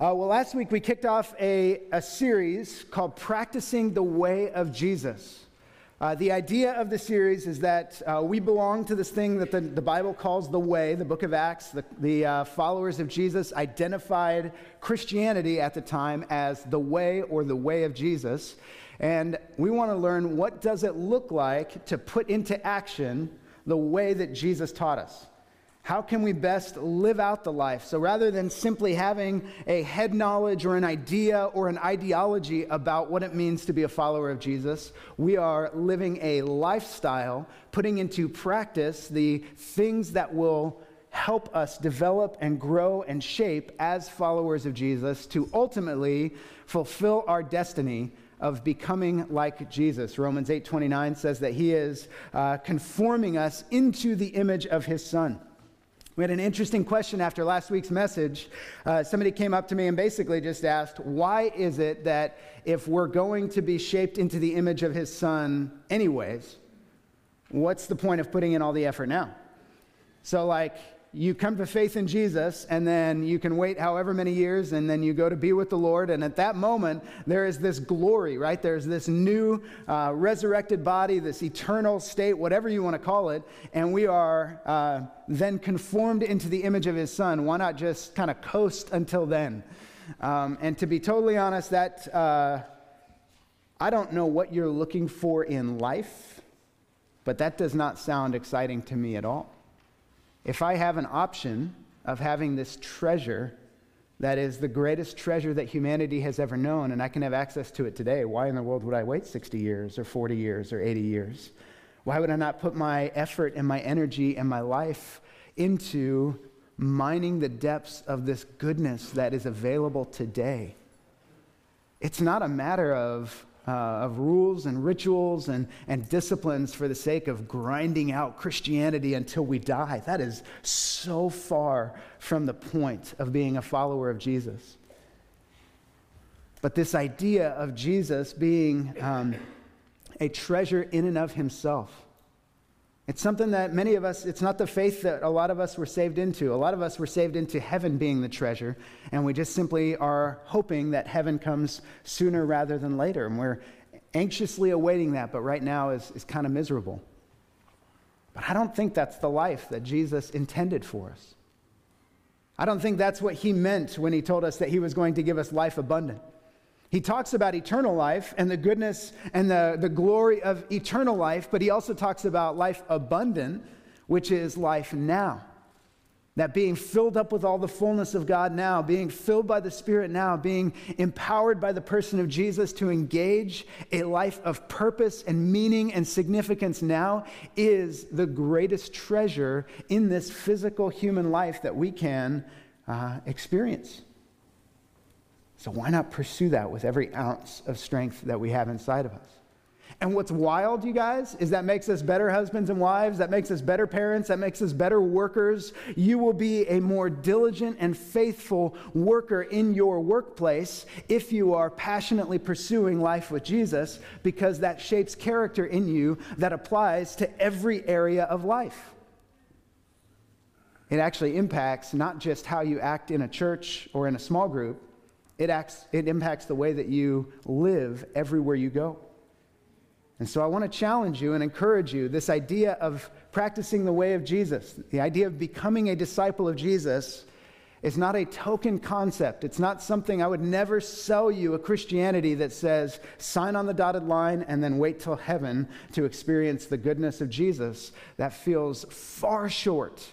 Uh, well, last week we kicked off a, a series called Practicing the Way of Jesus. Uh, the idea of the series is that uh, we belong to this thing that the, the, Bible calls the way, the book of Acts. The, the uh, followers of Jesus identified Christianity at the time as the way or the way of Jesus. And we want to learn what does it look like to put into action the way that Jesus taught us. How can we best live out the life? So rather than simply having a head knowledge or an idea or an ideology about what it means to be a follower of Jesus, we are living a lifestyle, putting into practice the things that will help us develop and grow and shape as followers of Jesus to ultimately fulfill our destiny of becoming like Jesus. Romans 8:29 says that he is uh, conforming us into the image of his son. We had an interesting question after last week's message. Uh, somebody came up to me and basically just asked, Why is it that if we're going to be shaped into the image of his son, anyways, what's the point of putting in all the effort now? So, like, you come to faith in Jesus, and then you can wait however many years, and then you go to be with the Lord. And at that moment, there is this glory, right? There's this new uh, resurrected body, this eternal state, whatever you want to call it. And we are uh, then conformed into the image of His Son. Why not just kind of coast until then? Um, and to be totally honest, that uh, I don't know what you're looking for in life, but that does not sound exciting to me at all. If I have an option of having this treasure that is the greatest treasure that humanity has ever known, and I can have access to it today, why in the world would I wait 60 years or 40 years or 80 years? Why would I not put my effort and my energy and my life into mining the depths of this goodness that is available today? It's not a matter of uh, of rules and rituals and, and disciplines for the sake of grinding out Christianity until we die. That is so far from the point of being a follower of Jesus. But this idea of Jesus being um, a treasure in and of himself it's something that many of us, it's not the faith that a lot of us were saved into. A lot of us were saved into heaven being the treasure, and we just simply are hoping that heaven comes sooner rather than later. And we're anxiously awaiting that, but right now is, is kind of miserable. But I don't think that's the life that Jesus intended for us. I don't think that's what he meant when he told us that he was going to give us life abundant. He talks about eternal life and the goodness and the, the glory of eternal life, but he also talks about life abundant, which is life now. That being filled up with all the fullness of God now, being filled by the Spirit now, being empowered by the person of Jesus to engage a life of purpose and meaning and significance now is the greatest treasure in this physical human life that we can uh, experience. So why not pursue that with every ounce of strength that we have inside of us? And what's wild, you guys, is that makes us better husbands and wives, that makes us better parents, that makes us better workers. You will be a more diligent and faithful worker in your workplace if you are passionately pursuing life with Jesus, because that shapes character in you that applies to every area of life. It actually impacts not just how you act in a church or in a small group, it, acts, it impacts the way that you live everywhere you go. And so I want to challenge you and encourage you this idea of practicing the way of Jesus, the idea of becoming a disciple of Jesus, is not a token concept. It's not something I would never sell you a Christianity that says sign on the dotted line and then wait till heaven to experience the goodness of Jesus. That feels far short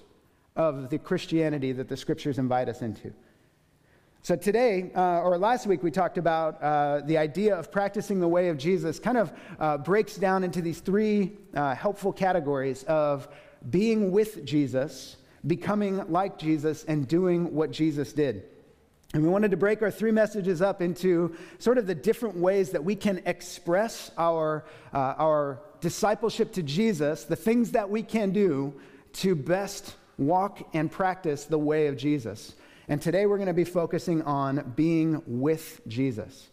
of the Christianity that the scriptures invite us into. So, today, uh, or last week, we talked about uh, the idea of practicing the way of Jesus, kind of uh, breaks down into these three uh, helpful categories of being with Jesus, becoming like Jesus, and doing what Jesus did. And we wanted to break our three messages up into sort of the different ways that we can express our, uh, our discipleship to Jesus, the things that we can do to best walk and practice the way of Jesus. And today we're going to be focusing on being with Jesus.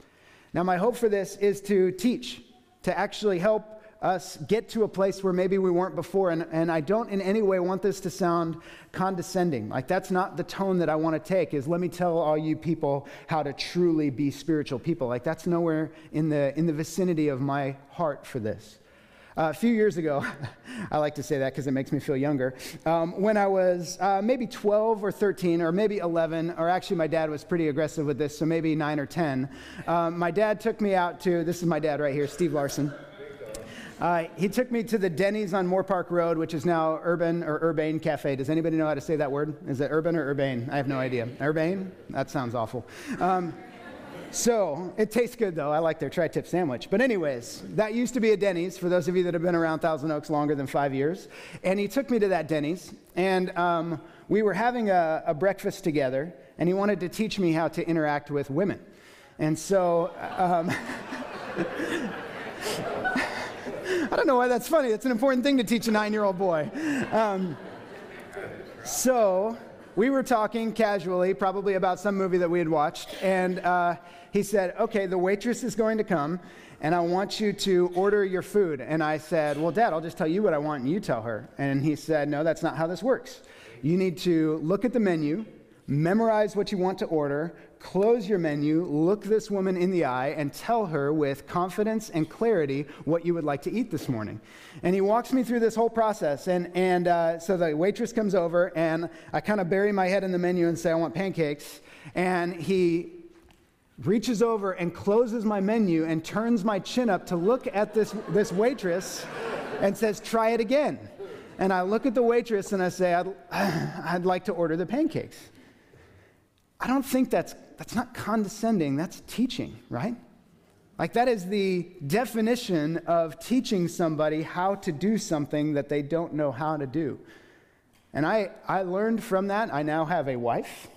Now, my hope for this is to teach, to actually help us get to a place where maybe we weren't before. And, and I don't in any way want this to sound condescending. Like, that's not the tone that I want to take, is let me tell all you people how to truly be spiritual people. Like, that's nowhere in the, in the vicinity of my heart for this. Uh, a few years ago, I like to say that because it makes me feel younger. Um, when I was uh, maybe 12 or 13, or maybe 11, or actually my dad was pretty aggressive with this, so maybe 9 or 10, um, my dad took me out to this is my dad right here, Steve Larson. Uh, he took me to the Denny's on Moorpark Road, which is now Urban or Urbane Cafe. Does anybody know how to say that word? Is it urban or urbane? I have no idea. Urbane? That sounds awful. Um, so it tastes good though. I like their tri tip sandwich. But, anyways, that used to be a Denny's for those of you that have been around Thousand Oaks longer than five years. And he took me to that Denny's, and um, we were having a, a, breakfast together, and he wanted to teach me how to interact with women. And so, um, I don't know why that's funny. It's an important thing to teach a nine year old boy. Um, so, we were talking casually, probably about some movie that we had watched, and uh, he said, Okay, the waitress is going to come, and I want you to order your food. And I said, Well, Dad, I'll just tell you what I want, and you tell her. And he said, No, that's not how this works. You need to look at the menu, memorize what you want to order, close your menu, look this woman in the eye, and tell her with confidence and clarity what you would like to eat this morning. And he walks me through this whole process. And, and uh, so the waitress comes over, and I kind of bury my head in the menu and say, I want pancakes. And he reaches over and closes my menu and turns my chin up to look at this, this waitress and says, Try it again. And I look at the waitress and I say, I'd, I'd like to order the pancakes. I don't think that's, that's not condescending, that's teaching, right? Like, that is the definition of teaching somebody how to do something that they don't know how to do. And I, I learned from that. I now have a wife.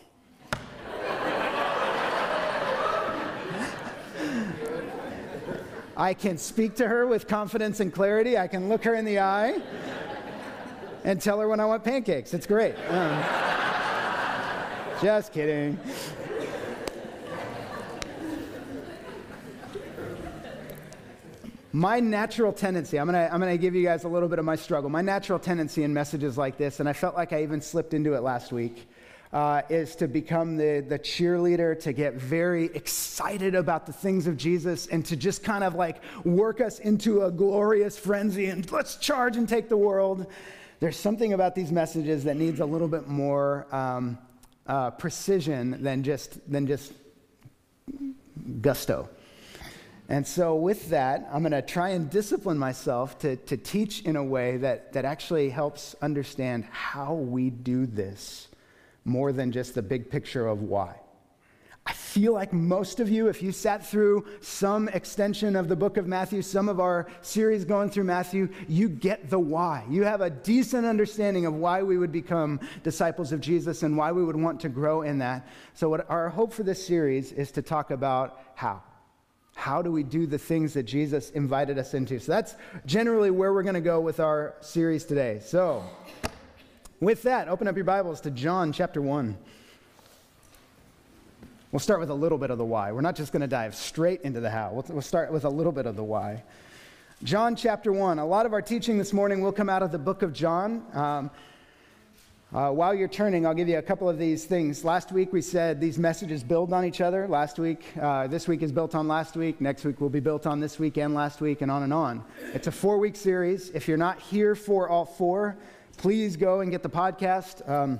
I can speak to her with confidence and clarity. I can look her in the eye and tell her when I want pancakes. It's great. Um, just kidding. My natural tendency, I'm gonna, I'm gonna give you guys a little bit of my struggle. My natural tendency in messages like this, and I felt like I even slipped into it last week, uh, is to become the, the cheerleader, to get very excited about the things of Jesus, and to just kind of like work us into a glorious frenzy and let's charge and take the world. There's something about these messages that needs a little bit more um, uh, precision than just, than just gusto. And so, with that, I'm going to try and discipline myself to, to teach in a way that, that actually helps understand how we do this more than just the big picture of why. I feel like most of you, if you sat through some extension of the book of Matthew, some of our series going through Matthew, you get the why. You have a decent understanding of why we would become disciples of Jesus and why we would want to grow in that. So, what our hope for this series is to talk about how. How do we do the things that Jesus invited us into? So, that's generally where we're going to go with our series today. So, with that, open up your Bibles to John chapter 1. We'll start with a little bit of the why. We're not just going to dive straight into the how. We'll, we'll, start with a little bit of the why. John chapter 1. A lot of our teaching this morning will come out of the book of John. Um, uh, while you're turning, I'll give you a couple of these things. Last week we said these messages build on each other. Last week, uh, this week is built on last week. Next week will be built on this week and last week, and on and on. It's a four week series. If you're not here for all four, please go and get the podcast. Um,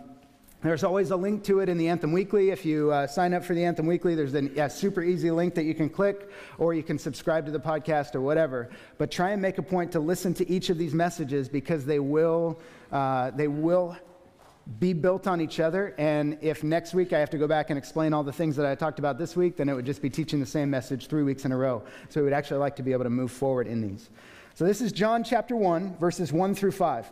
there's always a link to it in the Anthem Weekly. If you uh, sign up for the Anthem Weekly, there's a yeah, super easy link that you can click, or you can subscribe to the podcast or whatever. But try and make a point to listen to each of these messages because they will, uh, they will be built on each other. And if next week I have to go back and explain all the things that I talked about this week, then it would just be teaching the same message three weeks in a row. So we would actually like to be able to move forward in these. So this is John chapter 1, verses 1 through 5.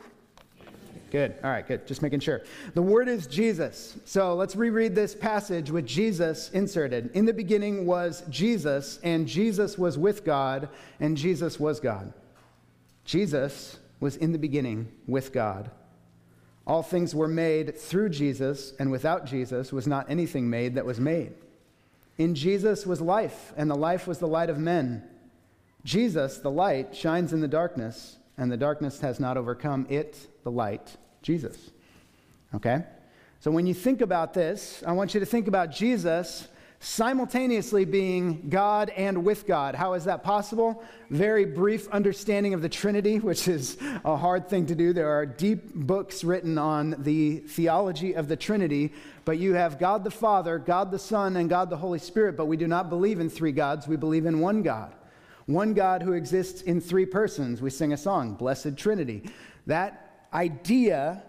Good. All right, good. Just making sure. The word is Jesus. So let's reread this passage with Jesus inserted. In the beginning was Jesus, and Jesus was with God, and Jesus was God. Jesus was in the beginning with God. All things were made through Jesus, and without Jesus was not anything made that was made. In Jesus was life, and the life was the light of men. Jesus, the light, shines in the darkness, and the darkness has not overcome it, the light. Jesus. Okay? So when you think about this, I want you to think about Jesus simultaneously being God and with God. How is that possible? Very brief understanding of the Trinity, which is a hard thing to do. There are deep books written on the theology of the Trinity, but you have God the Father, God the Son, and God the Holy Spirit, but we do not believe in three gods, we believe in one God. One God who exists in three persons. We sing a song, Blessed Trinity. That idea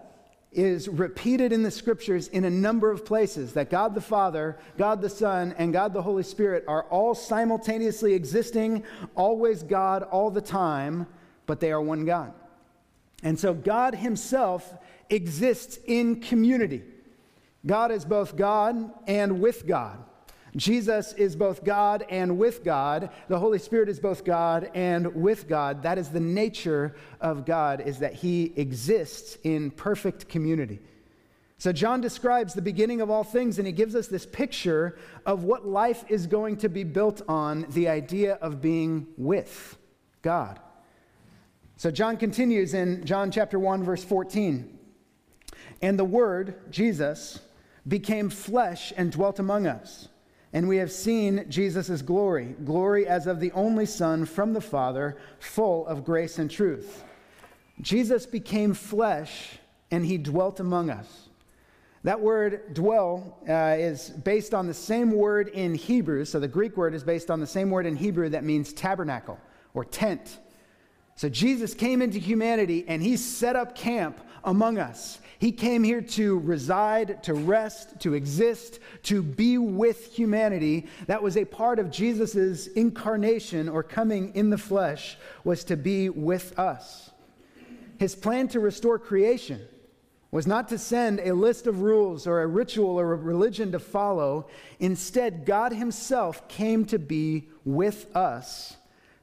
is repeated in the scriptures in a number of places that God the Father, God the Son, and God the Holy Spirit are all simultaneously existing, always God all the time, but they are one God. And so God Himself exists in community. God is both God and with God. Jesus is both God and with God. The Holy Spirit is both God and with God. That is the nature of God is that he exists in perfect community. So John describes the beginning of all things and he gives us this picture of what life is going to be built on, the idea of being with God. So John continues in John chapter 1 verse 14. And the word, Jesus, became flesh and dwelt among us and we have seen Jesus' glory, glory as of the only Son from the Father, full of grace and truth. Jesus became flesh and he dwelt among us. That word dwell uh, is based on the same word in Hebrew. So the Greek word is based on the same word in Hebrew that means tabernacle or tent. So Jesus came into humanity and he set up camp among us. He came here to reside, to rest, to exist, to be with humanity. That was a part of Jesus' incarnation or coming in the flesh, was to be with us. His plan to restore creation was not to send a list of rules or a ritual or a religion to follow. Instead, God Himself came to be with us,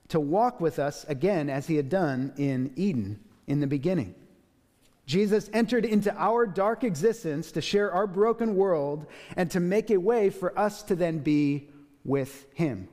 to walk with us again as He had done in Eden in the beginning. Jesus entered into our dark existence to share our broken world and to make a way for us to then be with Him.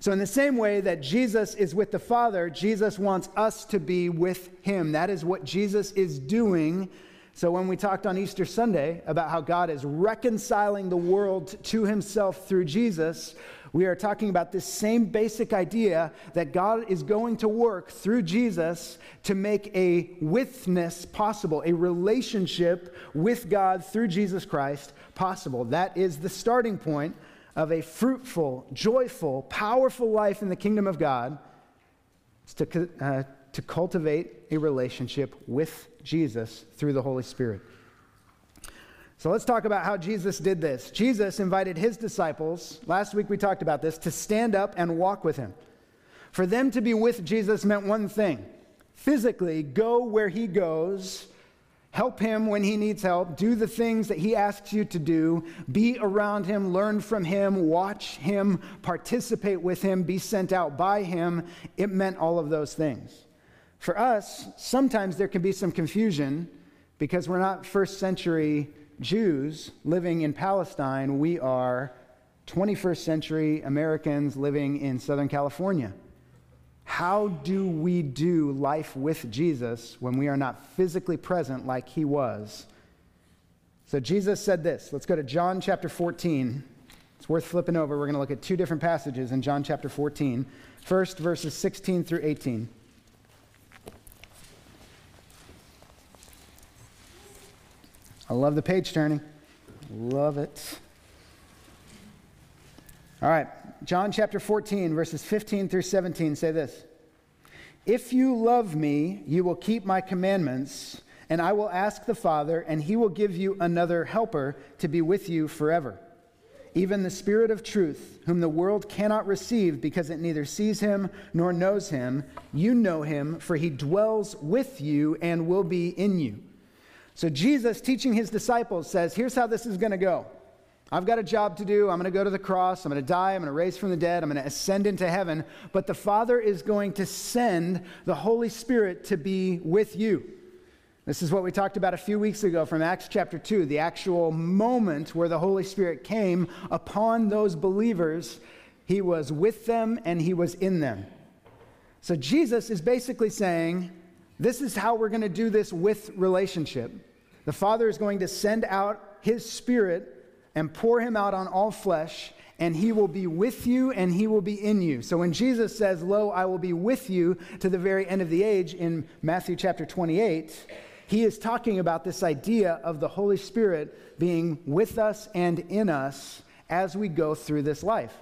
So, in the same way that Jesus is with the Father, Jesus wants us to be with Him. That is what Jesus is doing. So, when we talked on Easter Sunday about how God is reconciling the world to Himself through Jesus, we are talking about this same basic idea that God is going to work through Jesus to make a withness possible, a relationship with God through Jesus Christ possible. That is the starting point of a fruitful, joyful, powerful life in the kingdom of God. It's to, uh, to cultivate a relationship with Jesus through the Holy Spirit. So let's talk about how Jesus did this. Jesus invited his disciples, last week we talked about this, to stand up and walk with him. For them to be with Jesus meant one thing physically, go where he goes, help him when he needs help, do the things that he asks you to do, be around him, learn from him, watch him, participate with him, be sent out by him. It meant all of those things. For us, sometimes there can be some confusion because we're not first century Jews living in Palestine, we are 21st century Americans living in Southern California. How do we do life with Jesus when we are not physically present like he was? So Jesus said this. Let's go to John chapter 14. It's worth flipping over. We're going to look at two different passages in John chapter 14. First, verses 16 through 18. I love the page turning. Love it. All right, John chapter 14, verses 15 through 17 say this If you love me, you will keep my commandments, and I will ask the Father, and he will give you another helper to be with you forever. Even the Spirit of truth, whom the world cannot receive because it neither sees him nor knows him. You know him, for he dwells with you and will be in you. So Jesus, teaching his disciples, says, Here's how this is going to go. I've got a job to do. I'm going to go to the cross. I'm going to die. I'm going to raise from the dead. I'm going to ascend into heaven. But the Father is going to send the Holy Spirit to be with you. This is what we talked about a few weeks ago from Acts chapter 2, the actual moment where the Holy Spirit came upon those believers. He was with them and he was in them. So Jesus is basically saying, This is how we're going to do this with relationship. The Father is going to send out his Spirit and pour him out on all flesh, and he will be with you and he will be in you. So when Jesus says, Lo, I will be with you to the very end of the age in Matthew chapter 28, he is talking about this idea of the Holy Spirit being with us and in us as we go through this life.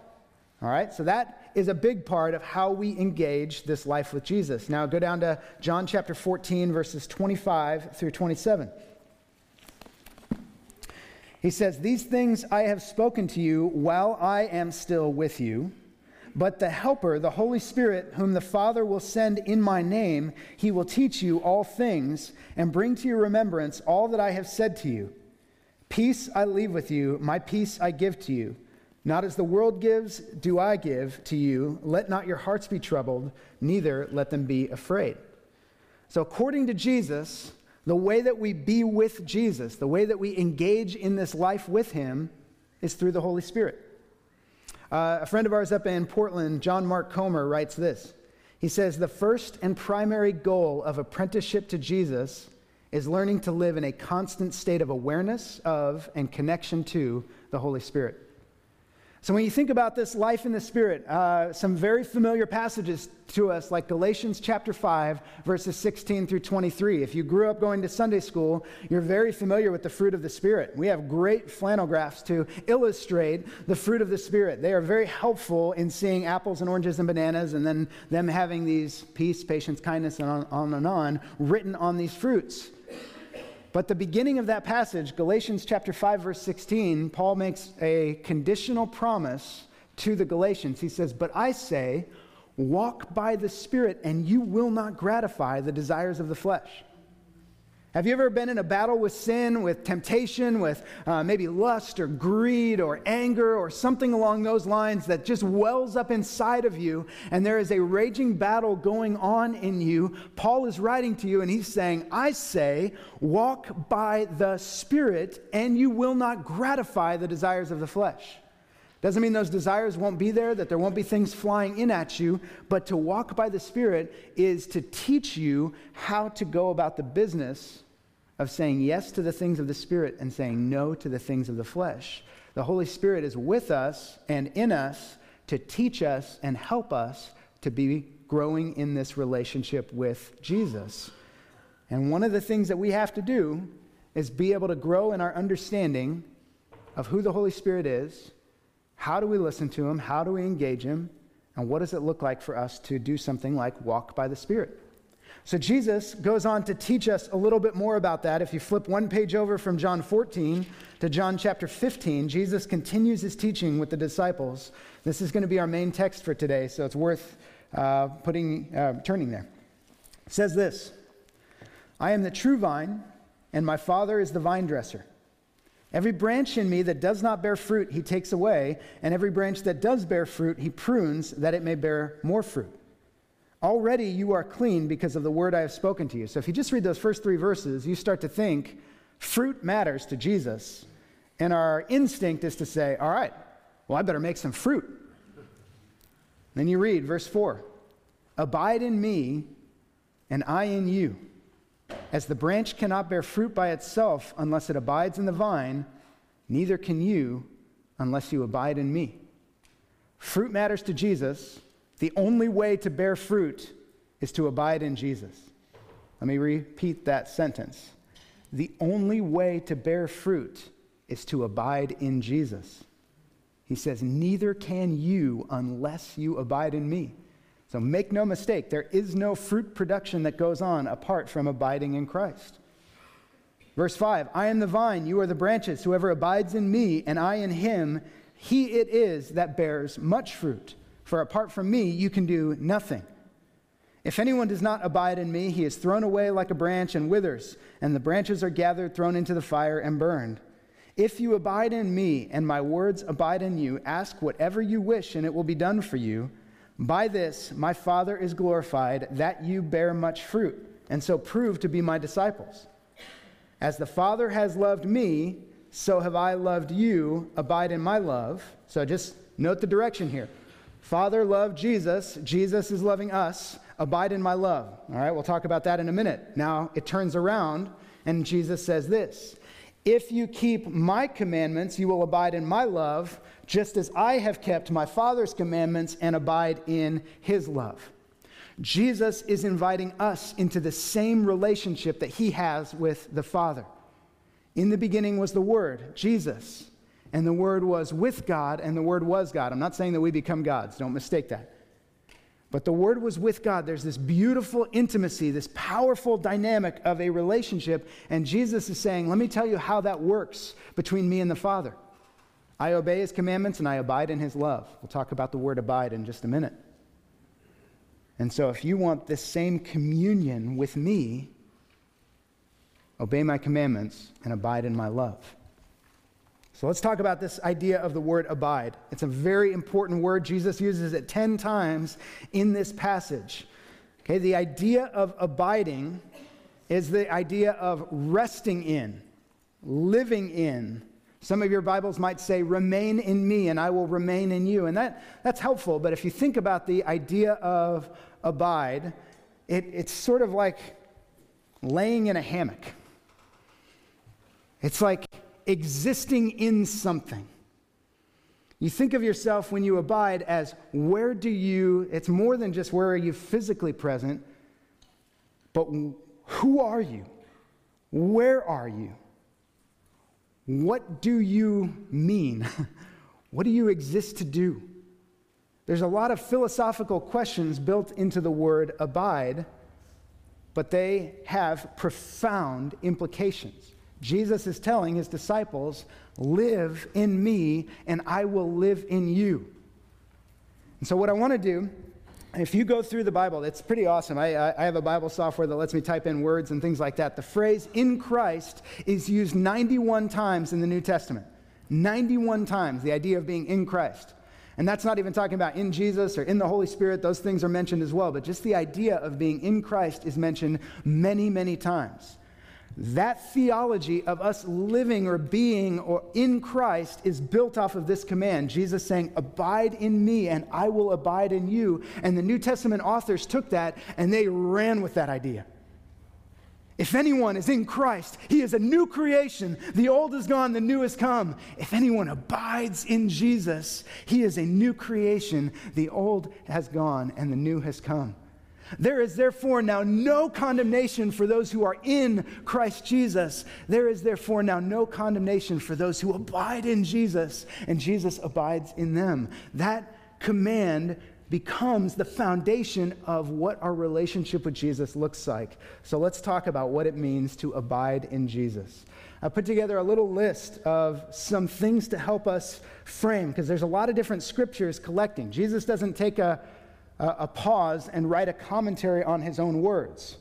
All right, so that is a big part of how we engage this life with Jesus. Now go down to John chapter 14, verses 25 through 27. He says, These things I have spoken to you while I am still with you. But the Helper, the Holy Spirit, whom the Father will send in my name, he will teach you all things and bring to your remembrance all that I have said to you. Peace I leave with you, my peace I give to you. Not as the world gives, do I give to you. Let not your hearts be troubled, neither let them be afraid. So, according to Jesus, the way that we be with Jesus, the way that we engage in this life with Him, is through the Holy Spirit. Uh, a friend of ours up in Portland, John Mark Comer, writes this. He says, The first and primary goal of apprenticeship to Jesus is learning to live in a constant state of awareness of and connection to the Holy Spirit. So, when you think about this life in the Spirit, uh, some very familiar passages to us, like Galatians chapter 5, verses 16 through 23. If you grew up going to Sunday school, you're very familiar with the fruit of the Spirit. We have great flannel graphs to illustrate the fruit of the Spirit. They are very helpful in seeing apples and oranges and bananas, and then them having these peace, patience, kindness, and on, on and on written on these fruits. But the beginning of that passage, Galatians chapter 5 verse 16, Paul makes a conditional promise to the Galatians. He says, "But I say, walk by the Spirit and you will not gratify the desires of the flesh." Have you ever been in a battle with sin, with temptation, with uh, maybe lust or greed or anger or something along those lines that just wells up inside of you and there is a raging battle going on in you? Paul is writing to you and he's saying, I say, walk by the Spirit and you will not gratify the desires of the flesh. Doesn't mean those desires won't be there, that there won't be things flying in at you, but to walk by the Spirit is to teach you how to go about the business of saying yes to the things of the Spirit and saying no to the things of the flesh. The Holy Spirit is with us and in us to teach us and help us to be growing in this relationship with Jesus. And one of the things that we have to do is be able to grow in our understanding of who the Holy Spirit is how do we listen to him? How do we engage him? And what does it look like for us to do something like walk by the Spirit? So Jesus goes on to teach us a little bit more about that. If you flip one page over from John 14 to John chapter 15, Jesus continues his teaching with the disciples. This is going to be our main text for today, so it's worth uh, putting, uh, turning there. It says this I am the true vine, and my Father is the vine dresser. Every branch in me that does not bear fruit, he takes away, and every branch that does bear fruit, he prunes that it may bear more fruit. Already you are clean because of the word I have spoken to you. So if you just read those first three verses, you start to think fruit matters to Jesus. And our instinct is to say, all right, well, I better make some fruit. Then you read verse 4 Abide in me, and I in you. As the branch cannot bear fruit by itself unless it abides in the vine, neither can you unless you abide in me. Fruit matters to Jesus. The only way to bear fruit is to abide in Jesus. Let me repeat that sentence. The only way to bear fruit is to abide in Jesus. He says, Neither can you unless you abide in me. So make no mistake, there is no fruit production that goes on apart from abiding in Christ. Verse 5 I am the vine, you are the branches. Whoever abides in me and I in him, he it is that bears much fruit. For apart from me, you can do nothing. If anyone does not abide in me, he is thrown away like a branch and withers, and the branches are gathered, thrown into the fire, and burned. If you abide in me, and my words abide in you, ask whatever you wish, and it will be done for you. By this my Father is glorified, that you bear much fruit, and so prove to be my disciples. As the Father has loved me, so have I loved you. Abide in my love. So just note the direction here. Father loved Jesus, Jesus is loving us. Abide in my love. All right, we'll talk about that in a minute. Now it turns around, and Jesus says this If you keep my commandments, you will abide in my love, just as I have kept my Father's commandments and abide in his love. Jesus is inviting us into the same relationship that he has with the Father. In the beginning was the Word, Jesus, and the Word was with God, and the Word was God. I'm not saying that we become gods, don't mistake that. But the Word was with God. There's this beautiful intimacy, this powerful dynamic of a relationship. And Jesus is saying, Let me tell you how that works between me and the Father. I obey His commandments and I abide in His love. We'll talk about the word abide in just a minute. And so, if you want this same communion with me, obey my commandments and abide in my love. So let's talk about this idea of the word abide. It's a very important word. Jesus uses it 10 times in this passage. Okay, the idea of abiding is the idea of resting in, living in. Some of your Bibles might say, remain in me and I will remain in you. And that, that's helpful, but if you think about the idea of abide, it, it's sort of like laying in a hammock. It's like existing in something. You think of yourself when you abide as where do you, it's more than just where are you physically present, but who are you? Where are you? What do you mean? what do you exist to do? There's a lot of philosophical questions built into the word abide, but they have profound implications. Jesus is telling his disciples, Live in me, and I will live in you. And so, what I want to do, if you go through the Bible, it's pretty awesome. I, I, have a Bible software that lets me type in words and things like that. The phrase in Christ is used 91 times in the New Testament. 91 times, the idea of being in Christ. And that's not even talking about in Jesus or in the Holy Spirit. Those things are mentioned as well. But just the idea of being in Christ is mentioned many, many times. That theology of us living or being or in Christ is built off of this command. Jesus saying, Abide in me and I will abide in you. And the New Testament authors took that and they ran with that idea. If anyone is in Christ, he is a new creation. The old is gone, the new has come. If anyone abides in Jesus, he is a new creation. The old has gone and the new has come. There is therefore now no condemnation for those who are in Christ Jesus. There is therefore now no condemnation for those who abide in Jesus, and Jesus abides in them. That command becomes the foundation of what our relationship with Jesus looks like. So let's talk about what it means to abide in Jesus. I put together a little list of some things to help us frame, because there's a lot of different scriptures collecting. Jesus doesn't take a a pause and write a commentary on his own words.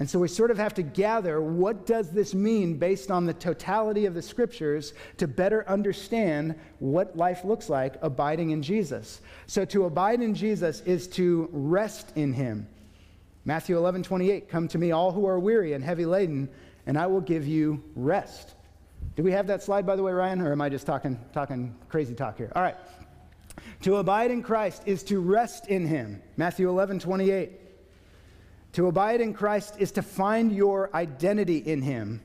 And so we sort of have to gather what does this mean based on the totality of the scriptures to better understand what life looks like abiding in Jesus. So to abide in Jesus is to rest in him. Matthew 11, 28, come to me all who are weary and heavy laden, and I will give you rest. Do we have that slide, by the way, Ryan, or am I just talking, talking crazy talk here? All right. To abide in Christ is to rest in him. Matthew 11, 28. To abide in Christ is to find your identity in him.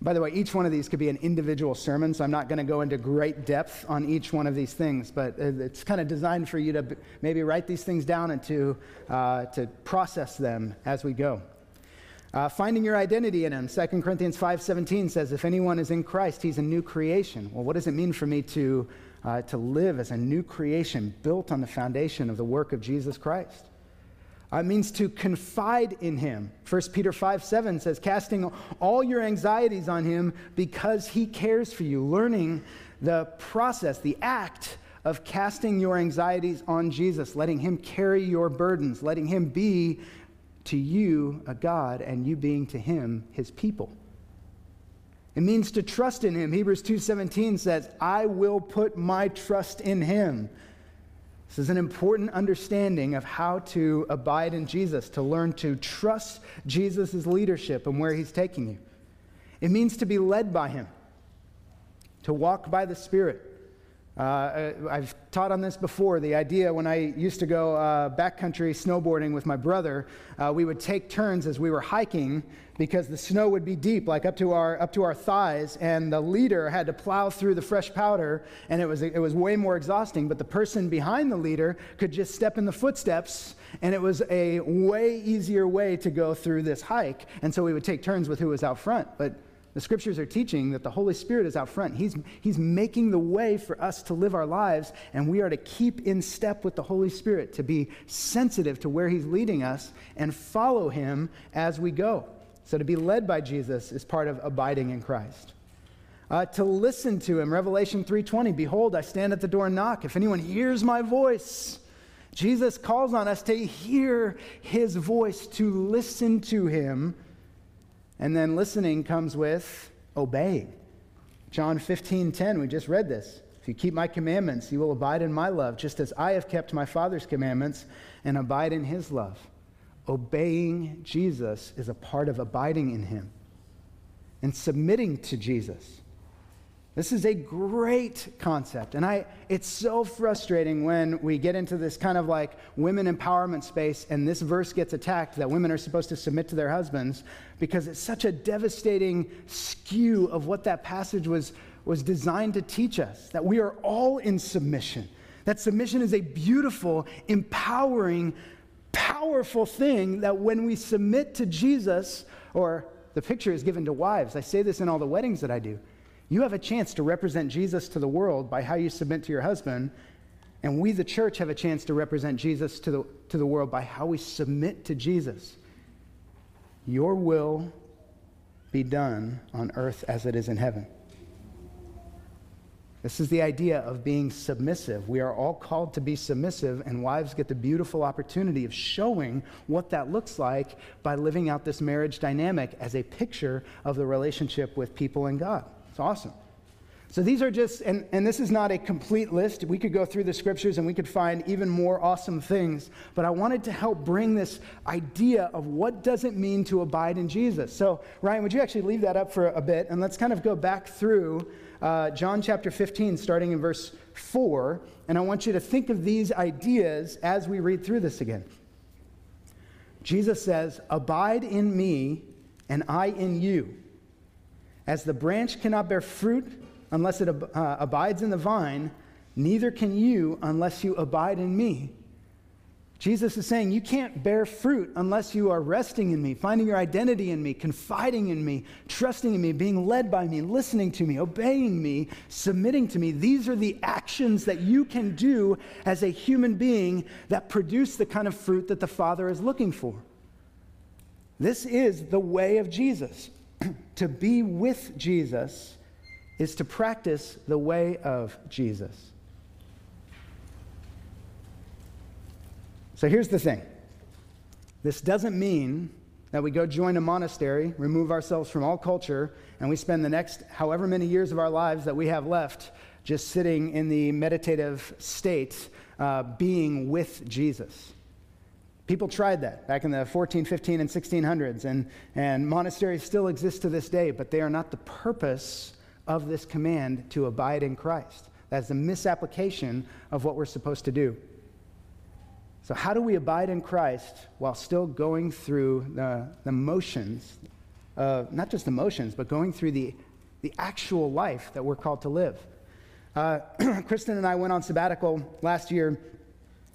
By the way, each one of these could be an individual sermon, so I'm not going to go into great depth on each one of these things, but it's kind of designed for you to maybe write these things down and to, uh, to process them as we go. Uh, finding your identity in him 2 corinthians 5.17 says if anyone is in christ he's a new creation well what does it mean for me to uh, to live as a new creation built on the foundation of the work of Jesus Christ. Uh, means to confide in him. 1 Peter 5 7 says, casting all your anxieties on him because he cares for you, learning the process, the act of casting your anxieties on Jesus, letting Him carry your burdens, letting Him be to you a God and you being to Him His people. It means to trust in Him. Hebrews 2:17 says, "I will put my trust in Him." This is an important understanding of how to abide in Jesus, to learn to trust Jesus' leadership and where He's taking you. It means to be led by Him, to walk by the Spirit. Uh, I've taught on this before. The idea when I used to go uh, backcountry snowboarding with my brother, uh, we would take turns as we were hiking because the snow would be deep, like up to our up to our thighs, and the leader had to plow through the fresh powder, and it was it was way more exhausting. But the person behind the leader could just step in the footsteps, and it was a way easier way to go through this hike. And so we would take turns with who was out front, but the scriptures are teaching that the Holy Spirit is out front. He's, he's making the way for us to live our lives, and we are to keep in step with the Holy Spirit, to be sensitive to where He's leading us and follow Him as we go. So to be led by Jesus is part of abiding in Christ. Uh, to listen to him revelation 3.20 behold i stand at the door and knock if anyone hears my voice jesus calls on us to hear his voice to listen to him and then listening comes with obeying. John 15, 10, we just read this. If you keep my commandments, you will abide in my love, just as I have kept my Father's commandments and abide in his love. Obeying Jesus is a part of abiding in him and submitting to Jesus. This is a great concept. And I, it's so frustrating when we get into this kind of like women empowerment space and this verse gets attacked that women are supposed to submit to their husbands because it's such a devastating skew of what that passage was, was designed to teach us that we are all in submission. That submission is a beautiful, empowering, powerful thing that when we submit to Jesus, or the picture is given to wives, I say this in all the weddings that I do you have a chance to represent Jesus to the world by how you submit to your husband. And we, the church, have a chance to represent Jesus to the, to the world by how we submit to Jesus. Your will be done on earth as it is in heaven. This is the idea of being submissive. We are all called to be submissive, and wives get the beautiful opportunity of showing what that looks like by living out this marriage dynamic as a picture of the relationship with people and God. It's awesome. So these are just, and, and this is not a complete list. We could go through the scriptures and we could find even more awesome things. But I wanted to help bring this idea of what does it mean to abide in Jesus. So, Ryan, would you actually leave that up for a bit? And let's kind of go back through uh, John chapter 15, starting in verse 4. And I want you to think of these ideas as we read through this again. Jesus says, Abide in me, and I in you. As the branch cannot bear fruit unless it ab- uh, abides in the vine, neither can you unless you abide in me. Jesus is saying, You can't bear fruit unless you are resting in me, finding your identity in me, confiding in me, trusting in me, being led by me, listening to me, obeying me, submitting to me. These are the actions that you can do as a human being that produce the kind of fruit that the Father is looking for. This is the way of Jesus. to be with Jesus is to practice the way of Jesus. So here's the thing this doesn't mean that we go join a monastery, remove ourselves from all culture, and we spend the next however many years of our lives that we have left just sitting in the meditative state, uh, being with Jesus. People tried that back in the 14, 15, and 1600s, and, and monasteries still exist to this day, but they are not the purpose of this command to abide in Christ. That's a misapplication of what we're supposed to do. So, how do we abide in Christ while still going through the, the motions, uh, not just the motions, but going through the, the actual life that we're called to live? Uh, Kristen and I went on sabbatical last year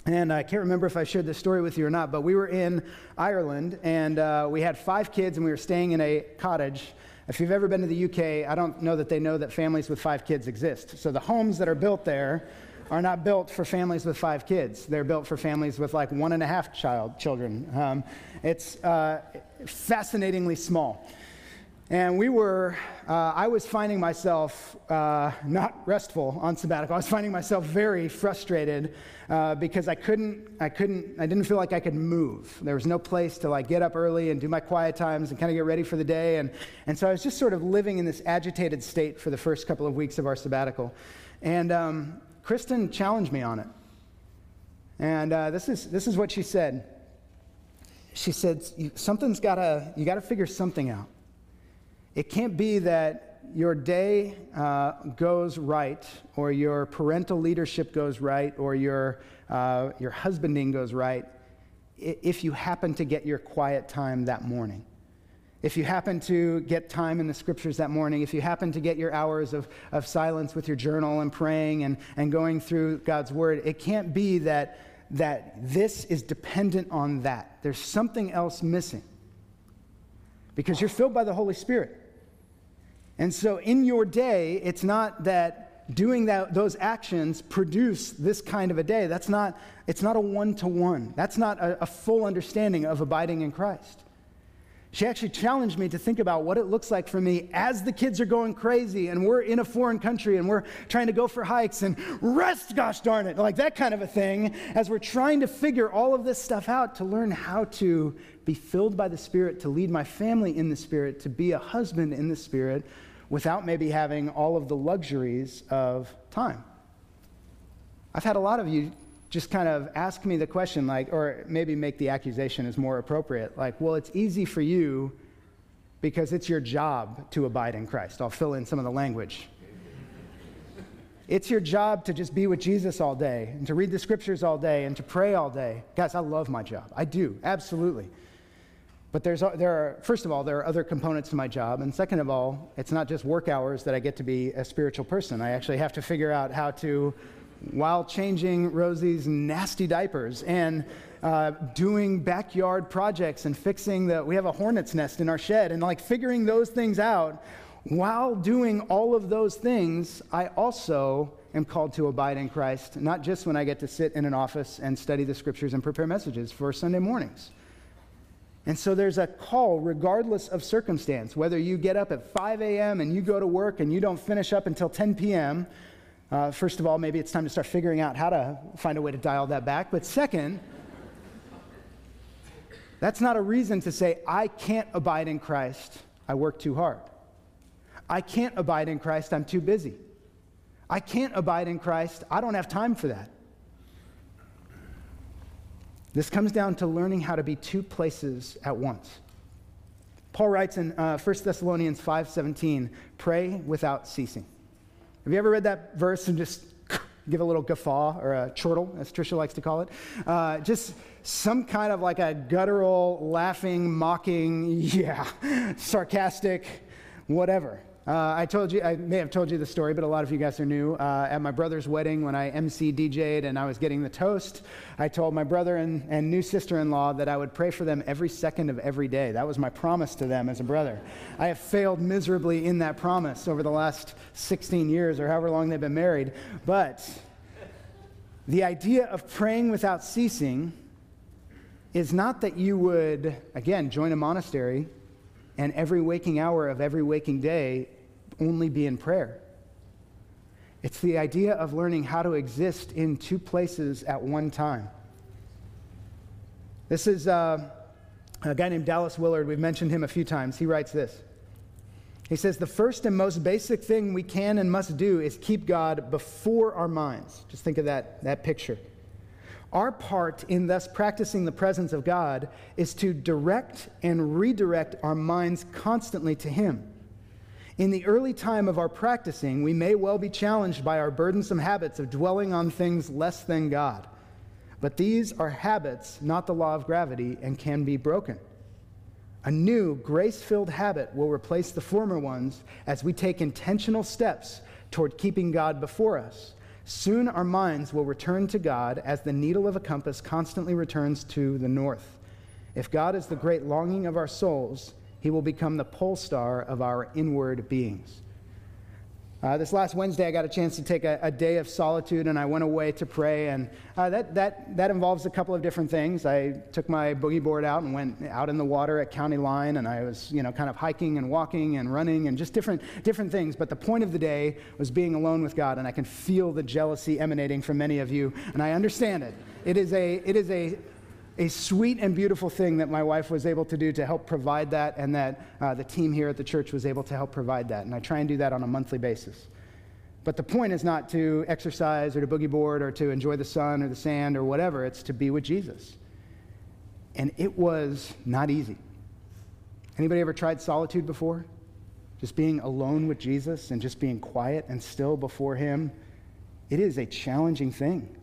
and I can't remember if I shared this story with you or not, but we were in Ireland and uh, we had five kids and we were staying in a cottage. If you've ever been to the UK, I don't know that they know that families with five kids exist. So the homes that are built there are not built for families with five kids. They're built for families with like one and a half child children. Um, it's uh, fascinatingly small. And we were, uh, I was finding myself uh, not restful on sabbatical. I was finding myself very frustrated uh, because I couldn't, I couldn't, I didn't feel like I could move. There was no place to like get up early and do my quiet times and kind of get ready for the day. And, and so I was just sort of living in this agitated state for the first couple of weeks of our sabbatical. And um, Kristen challenged me on it. And uh, this, is, this is what she said. She said, something's gotta, you gotta figure something out. It can't be that your day uh, goes right, or your parental leadership goes right, or your, uh, your husbanding goes right if you happen to get your quiet time that morning. If you happen to get time in the scriptures that morning, if you happen to get your hours of, of silence with your journal and praying and, and going through God's word, it can't be that, that this is dependent on that. There's something else missing because you're filled by the Holy Spirit. And so in your day, it's not that doing that, those actions produce this kind of a day. That's not, it's not a one to one. That's not a, a full understanding of abiding in Christ. She actually challenged me to think about what it looks like for me as the kids are going crazy and we're in a foreign country and we're trying to go for hikes and rest, gosh darn it, like that kind of a thing, as we're trying to figure all of this stuff out to learn how to be filled by the Spirit, to lead my family in the Spirit, to be a husband in the Spirit, without maybe having all of the luxuries of time. I've had a lot of you just kind of ask me the question, like, or maybe make the accusation is more appropriate, like, well, it's easy for you because it's your job to abide in Christ. I'll fill in some of the language. It's your job to just be with Jesus all day and to read the scriptures all day and to pray all day. Guys, I love my job. I do, absolutely. But there's, there are, first of all, there are other components to my job. And second of all, it's not just work hours that I get to be a spiritual person. I actually have to figure out how to, while changing Rosie's nasty diapers and uh, doing backyard projects and fixing the, we have a hornet's nest in our shed, and like figuring those things out, while doing all of those things, I also am called to abide in Christ, not just when I get to sit in an office and study the scriptures and prepare messages for Sunday mornings. And so there's a call, regardless of circumstance, whether you get up at 5 a.m. and you go to work and you don't finish up until 10 p.m. Uh, first of all, maybe it's time to start figuring out how to find a way to dial that back. But second, that's not a reason to say, I can't abide in Christ, I work too hard. I can't abide in Christ, I'm too busy. I can't abide in Christ, I don't have time for that. This comes down to learning how to be two places at once. Paul writes in uh, 1 Thessalonians 5:17, "Pray without ceasing." Have you ever read that verse and just give a little guffaw or a chortle, as Trisha likes to call it? Uh, just some kind of like a guttural, laughing, mocking, yeah, sarcastic, whatever. Uh, I told you, I may have told you the story, but a lot of you guys are new. Uh, at my brother's wedding, when I MC DJ'd and I was getting the toast, I told my brother and, and new sister in law that I would pray for them every second of every day. That was my promise to them as a brother. I have failed miserably in that promise over the last 16 years or however long they've been married. But the idea of praying without ceasing is not that you would, again, join a monastery and every waking hour of every waking day only be in prayer. It's the idea of learning how to exist in two places at one time. This is uh, a guy named Dallas Willard. We've mentioned him a few times. He writes this. He says, The first and most basic thing we can and must do is keep God before our minds. Just think of that, that picture. Our part in thus practicing the presence of God is to direct and redirect our minds constantly to Him. In the early time of our practicing, we may well be challenged by our burdensome habits of dwelling on things less than God. But these are habits, not the law of gravity, and can be broken. A new, grace filled habit will replace the former ones as we take intentional steps toward keeping God before us. Soon our minds will return to God as the needle of a compass constantly returns to the north. If God is the great longing of our souls, he will become the pole star of our inward beings. Uh, this last Wednesday, I got a chance to take a, a, day of solitude and I went away to pray. And uh, that, that, that involves a couple of different things. I took my boogie board out and went out in the water at County Line, and I was, you know, kind of hiking and walking and running and just different, different things. But the point of the day was being alone with God, and I can feel the jealousy emanating from many of you, and I understand it. It is a, it is a, a sweet and beautiful thing that my wife was able to do to help provide that, and that uh, the team here at the church was able to help provide that. And I try and do that on a monthly basis. But the point is not to exercise or to boogie board or to enjoy the sun or the sand or whatever, it's to be with Jesus. And it was not easy. Anybody ever tried solitude before? Just being alone with Jesus and just being quiet and still before Him? It is a challenging thing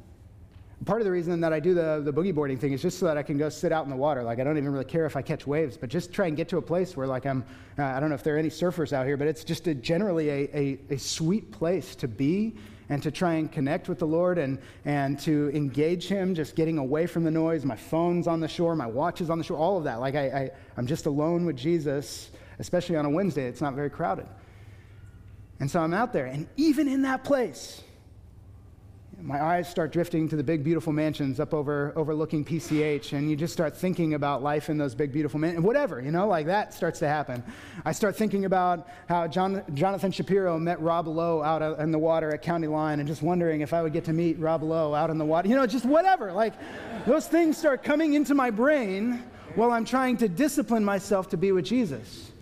part of the reason that I do the, the boogie boarding thing is just so that I can go sit out in the water. Like, I don't even really care if I catch waves, but just try and get to a place where, like, I'm, uh, I don't know if there are any surfers out here, but it's just a, generally a, a, a sweet place to be and to try and connect with the Lord and, and to engage Him, just getting away from the noise. My phone's on the shore, my watch is on the shore, all of that. Like, I, I, I'm just alone with Jesus, especially on a Wednesday. It's not very crowded. And so I'm out there, and even in that place, my eyes start drifting to the big, beautiful mansions up over overlooking PCH, and you just start thinking about life in those big, beautiful mansions. Whatever, you know, like that starts to happen. I start thinking about how John, Jonathan Shapiro met Rob Lowe out in the water at County Line, and just wondering if I would get to meet Rob Lowe out in the water. You know, just whatever. Like those things start coming into my brain while I'm trying to discipline myself to be with Jesus.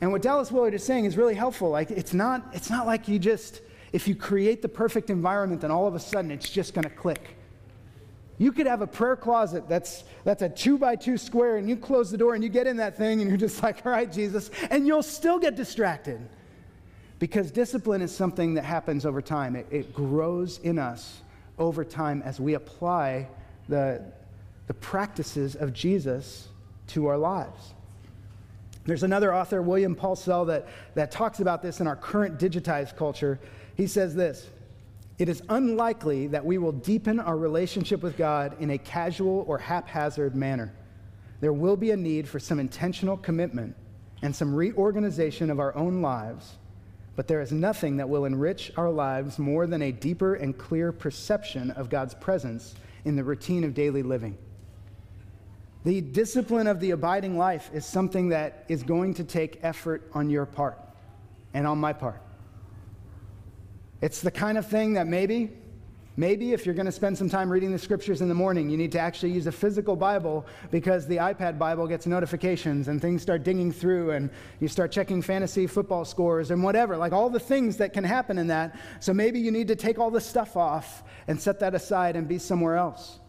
And what Dallas Willard is saying is really helpful. Like it's not, it's not like you just if you create the perfect environment, then all of a sudden it's just going to click. You could have a prayer closet that's, that's a two by two square, and you close the door and you get in that thing and you're just like, all right, Jesus, and you'll still get distracted. Because discipline is something that happens over time, it, it grows in us over time as we apply the, the practices of Jesus to our lives. There's another author, William Paulsell, that, that talks about this in our current digitized culture. He says this It is unlikely that we will deepen our relationship with God in a casual or haphazard manner. There will be a need for some intentional commitment and some reorganization of our own lives, but there is nothing that will enrich our lives more than a deeper and clear perception of God's presence in the routine of daily living. The discipline of the abiding life is something that is going to take effort on your part and on my part. It's the kind of thing that maybe, maybe if you're going to spend some time reading the scriptures in the morning, you need to actually use a physical Bible because the iPad Bible gets notifications and things start dinging through and you start checking fantasy football scores and whatever, like all the things that can happen in that. So maybe you need to take all the stuff off and set that aside and be somewhere else.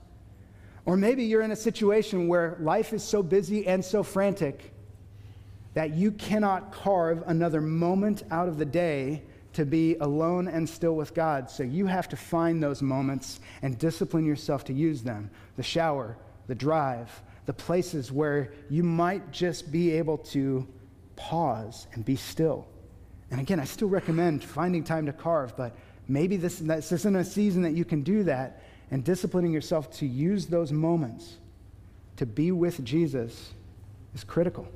Or maybe you're in a situation where life is so busy and so frantic that you cannot carve another moment out of the day to be alone and still with God. So you have to find those moments and discipline yourself to use them the shower, the drive, the places where you might just be able to pause and be still. And again, I still recommend finding time to carve, but maybe this, this isn't a season that you can do that and disciplining yourself to use those moments to be with Jesus is critical.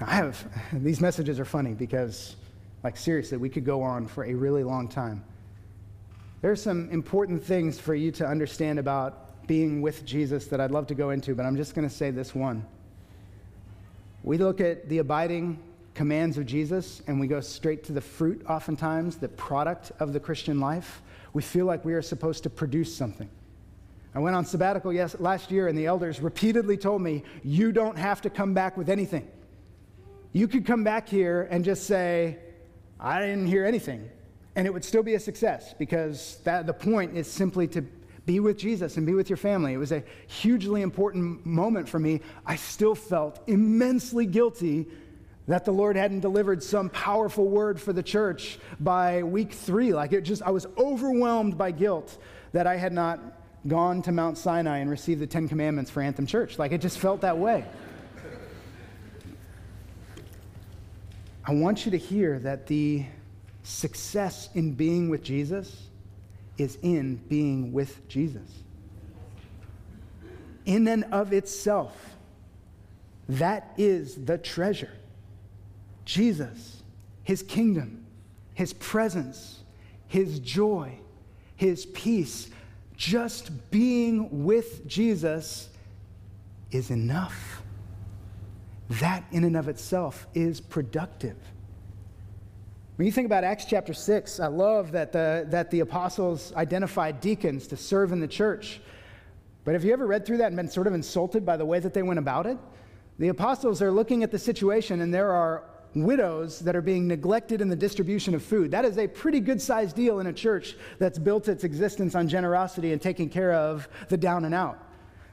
I have, these messages are funny because like, seriously, we could go on for a really long time. There are some important things for you to understand about being with Jesus that I'd love to go into, but I'm just going to say this one. We look at the abiding commands of Jesus and we go straight to the fruit, oftentimes, the product of the Christian life. We feel like we are supposed to produce something. I went on sabbatical yes, last year, and the elders repeatedly told me, You don't have to come back with anything. You could come back here and just say, I didn't hear anything. And it would still be a success because that, the point is simply to be with Jesus and be with your family. It was a hugely important moment for me. I still felt immensely guilty that the Lord hadn't delivered some powerful word for the church by week three. Like it just, I was overwhelmed by guilt that I had not gone to Mount Sinai and received the Ten Commandments for Anthem Church. Like it just felt that way. I want you to hear that the success in being with Jesus is in being with Jesus. In and of itself, that is the treasure. Jesus, his kingdom, his presence, his joy, his peace. Just being with Jesus is enough. That, in and of itself, is productive. When you think about Acts chapter 6, I love that the, that the apostles identified deacons to serve in the church. But have you ever read through that and been sort of insulted by the way that they went about it? The apostles are looking at the situation, and there are widows that are being neglected in the distribution of food. That is a pretty good sized deal in a church that's built its existence on generosity and taking care of the down and out.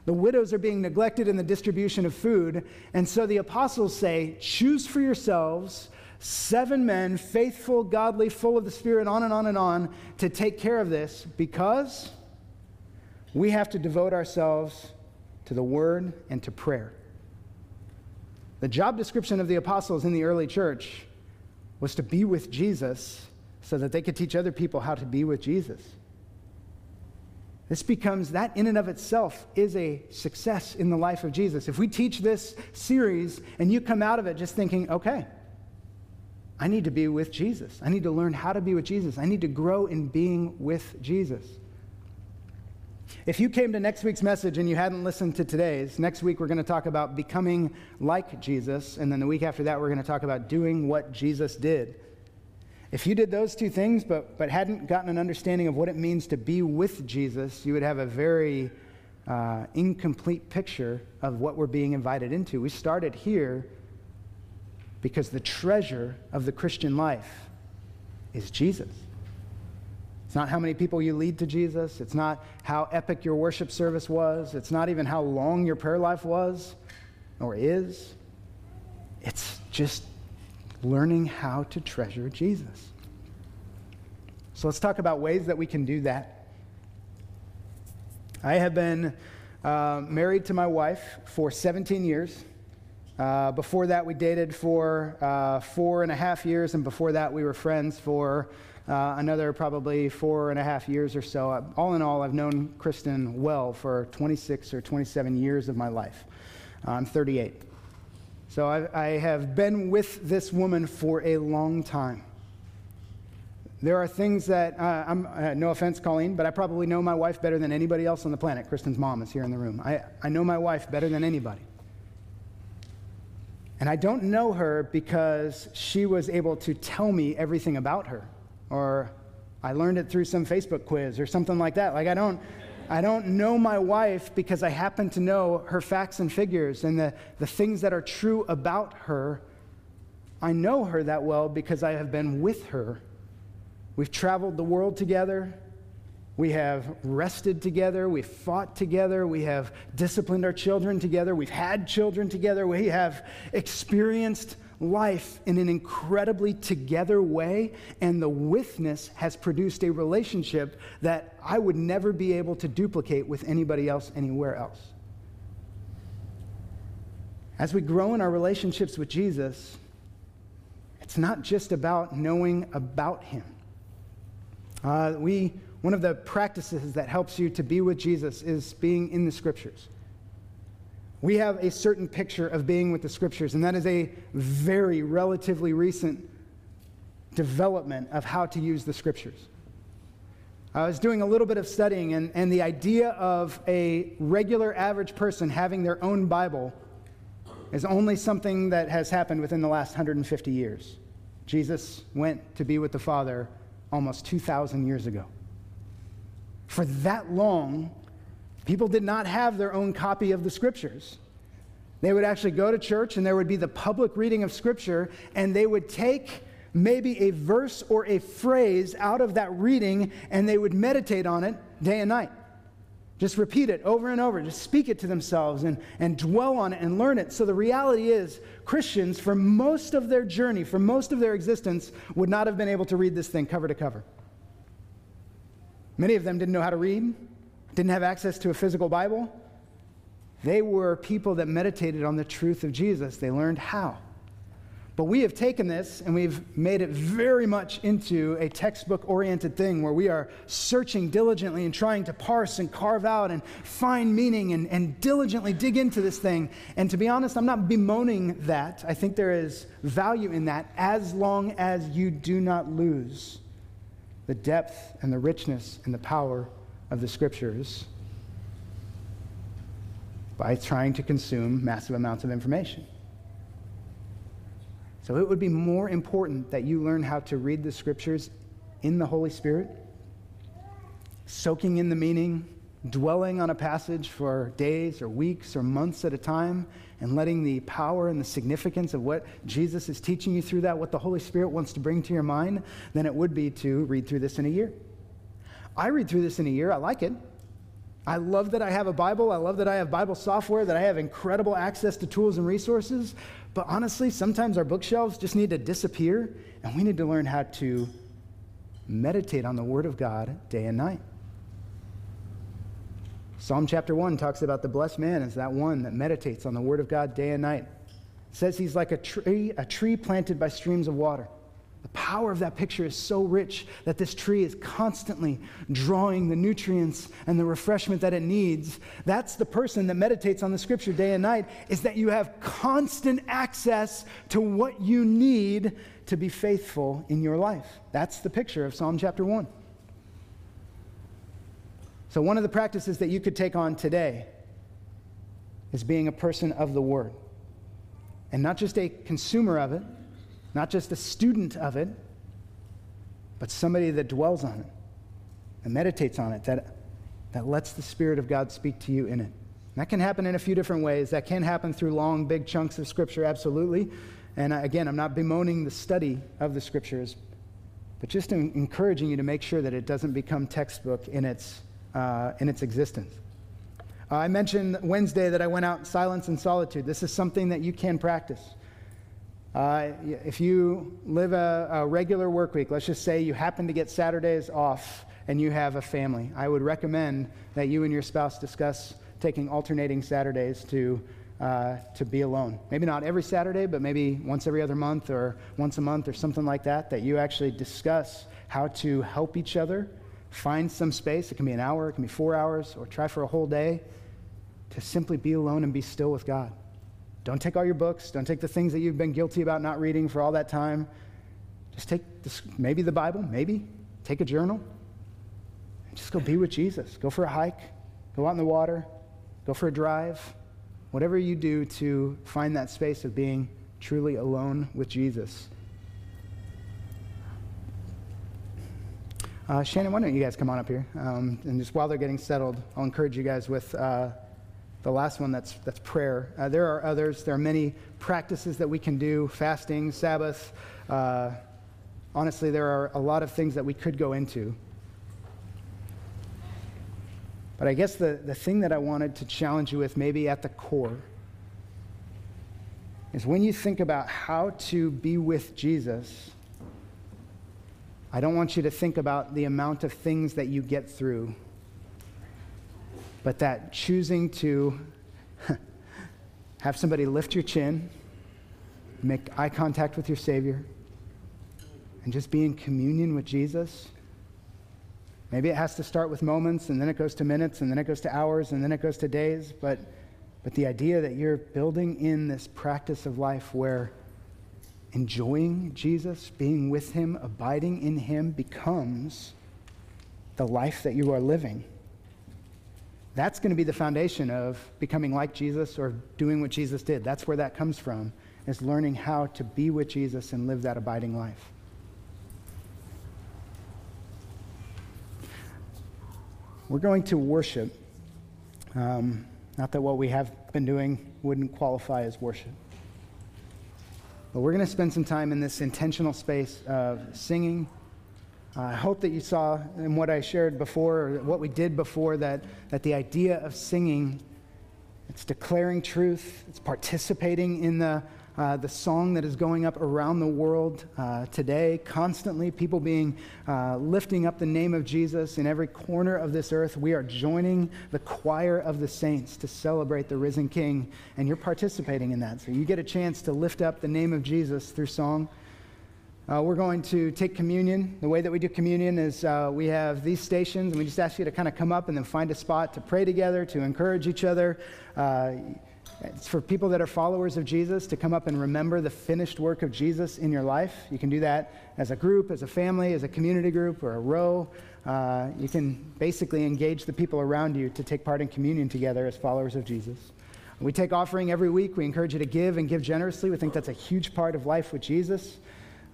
The widows are being neglected in the distribution of food. And so the apostles say, choose for yourselves seven men, faithful, godly, full of the Spirit, on and on and on, to take care of this because we have to devote ourselves to the Word and to prayer. The job description of the apostles in the early church was to be with Jesus so that they could teach other people how to be with Jesus. This becomes, that in and of itself is a success in the life of Jesus. If we teach this series and you come out of it just thinking, okay, I need to be with Jesus. I need to learn how to be with Jesus. I need to grow in being with Jesus. If you came to next week's message and you hadn't listened to today's, next week we're going to talk about becoming like Jesus, and then the week after that we're going to talk about doing what Jesus did. If you did those two things but, but hadn't gotten an understanding of what it means to be with Jesus, you would have a very uh, incomplete picture of what we're being invited into. We started here because the treasure of the Christian life is Jesus. It's not how many people you lead to Jesus. It's not how epic your worship service was. It's not even how long your prayer life was or is. It's just learning how to treasure Jesus. So let's talk about ways that we can do that. I have been uh, married to my wife for 17 years. Uh, before that, we dated for uh, four and a half years, and before that, we were friends for uh, another probably four and a half years or so. All in all, I've known Kristen well for 26 or 27 years of my life. I'm 38. So I, I have been with this woman for a long time. There are things that, uh, I'm, uh, no offense, Colleen, but I probably know my wife better than anybody else on the planet. Kristen's mom is here in the room. I, I know my wife better than anybody. And I don't know her because she was able to tell me everything about her, or I learned it through some Facebook quiz or something like that. Like, I don't, I don't know my wife because I happen to know her facts and figures and the, the things that are true about her. I know her that well because I have been with her. We've traveled the world together. We have rested together. We've fought together. We have disciplined our children together. We've had children together. We have experienced life in an incredibly together way. And the witness has produced a relationship that I would never be able to duplicate with anybody else anywhere else. As we grow in our relationships with Jesus, it's not just about knowing about him. Uh, we one of the practices that helps you to be with Jesus is being in the scriptures. We have a certain picture of being with the scriptures, and that is a very relatively recent development of how to use the scriptures. I was doing a little bit of studying, and, and the idea of a regular average person having their own Bible is only something that has happened within the last 150 years. Jesus went to be with the Father almost 2,000 years ago for that long, people did not have their own copy of the scriptures. They would actually go to church and there would be the public reading of scripture, and they would take maybe a verse or a phrase out of that reading and they would meditate on it day and night. Just repeat it over and over. Just speak it to themselves and, and dwell on it and learn it. So the reality is, Christians, for most of their journey, for most of their existence, would not have been able to read this thing cover to cover. Many of them didn't know how to read, didn't have access to a physical Bible. They were people that meditated on the truth of Jesus. They learned how. But we have taken this and we've made it very much into a textbook oriented thing where we are searching diligently and trying to parse and carve out and find meaning and, and diligently dig into this thing. And to be honest, I'm not bemoaning that. I think there is value in that as long as you do not lose the depth and the richness and the power of the scriptures by trying to consume massive amounts of information. So it would be more important that you learn how to read the scriptures in the Holy Spirit, soaking in the meaning, dwelling on a passage for days or weeks or months at a time, and letting the power and the significance of what Jesus is teaching you through that, what the Holy Spirit wants to bring to your mind, than it would be to read through this in a year. I read through this in a year. I like it. I love that I have a Bible. I love that I have Bible software, that I have incredible access to tools and resources. But honestly, sometimes our bookshelves just need to disappear, and we need to learn how to meditate on the Word of God day and night. Psalm chapter 1 talks about the blessed man as that one that meditates on the Word of God day and night. It says he's like a tree, a tree planted by streams of water. The power of that picture is so rich that this tree is constantly drawing the nutrients and the refreshment that it needs. That's the person that meditates on the scripture day and night, is that you have constant access to what you need to be faithful in your life. That's the picture of Psalm chapter 1. So, one of the practices that you could take on today is being a person of the Word. And not just a consumer of it, not just a student of it, but somebody that dwells on it and meditates on it, that, that lets the Spirit of God speak to you in it. And that can happen in a few different ways. That can happen through long, big chunks of Scripture, absolutely. And again, I'm not bemoaning the study of the Scriptures, but just encouraging you to make sure that it doesn't become textbook in its, uh, in its existence. Uh, I mentioned Wednesday that I went out in silence and solitude. This is something that you can practice. Uh, if you live a, a, regular work week, let's just say you happen to get Saturdays off and you have a family, I would recommend that you and your spouse discuss taking alternating Saturdays to, uh, to be alone. Maybe not every Saturday, but maybe once every other month or once a month or something like that, that you actually discuss how to help each other find some space. It can be an hour, it can be four hours, or try for a whole day to simply be alone and be still with God. Don't take all your books. Don't take the things that you've been guilty about not reading for all that time. Just take this, maybe the Bible, maybe. Take a journal. Just go be with Jesus. Go for a hike. Go out in the water. Go for a drive. Whatever you do to find that space of being truly alone with Jesus. Uh, Shannon, why don't you guys come on up here? Um, and just while they're getting settled, I'll encourage you guys with. Uh, the last one, that's, that's prayer. Uh, there are others. There are many practices that we can do fasting, Sabbath. Uh, honestly, there are a lot of things that we could go into. But I guess the, the thing that I wanted to challenge you with, maybe at the core, is when you think about how to be with Jesus, I don't want you to think about the amount of things that you get through but that choosing to have somebody lift your chin, make eye contact with your Savior, and just be in communion with Jesus. Maybe it has to start with moments, and then it goes to minutes, and then it goes to hours, and then it goes to days. But, but the idea that you're building in this practice of life where enjoying Jesus, being with Him, abiding in Him becomes the life that you are living. That's going to be the foundation of becoming like Jesus or doing what Jesus did. That's where that comes from, is learning how to be with Jesus and live that abiding life. We're going to worship. Um, not that what we have been doing wouldn't qualify as worship. But we're going to spend some time in this intentional space of singing I hope that you saw in what I shared before, or what we did before, that, that the idea of singing, it's declaring truth, it's participating in the, uh, the song that is going up around the world uh, today, constantly, people being uh, lifting up the name of Jesus in every corner of this earth. We are joining the choir of the saints to celebrate the risen King, and you're participating in that. So you get a chance to lift up the name of Jesus through song. Uh, we're going to take communion. The way that we do communion is uh, we have these stations, and we just ask you to kind of come up and then find a spot to pray together, to encourage each other. Uh, it's for people that are followers of Jesus to come up and remember the finished work of Jesus in your life. You can do that as a group, as a family, as a community group, or a row. Uh, you can basically engage the people around you to take part in communion together as followers of Jesus. We take offering every week. We encourage you to give and give generously. We think that's a huge part of life with Jesus.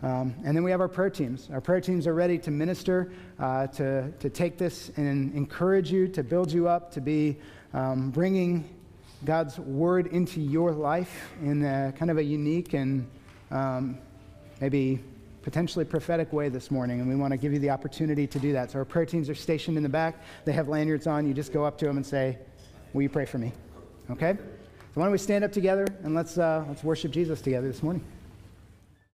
Um, and then we have our prayer teams. Our prayer teams are ready to minister, uh, to, to take this and encourage you, to build you up, to be um, bringing God's word into your life in a, kind of a unique and um, maybe potentially prophetic way this morning. And we want to give you the opportunity to do that. So our prayer teams are stationed in the back. They have lanyards on. You just go up to them and say, Will you pray for me? Okay? So why don't we stand up together and let's, uh, let's worship Jesus together this morning.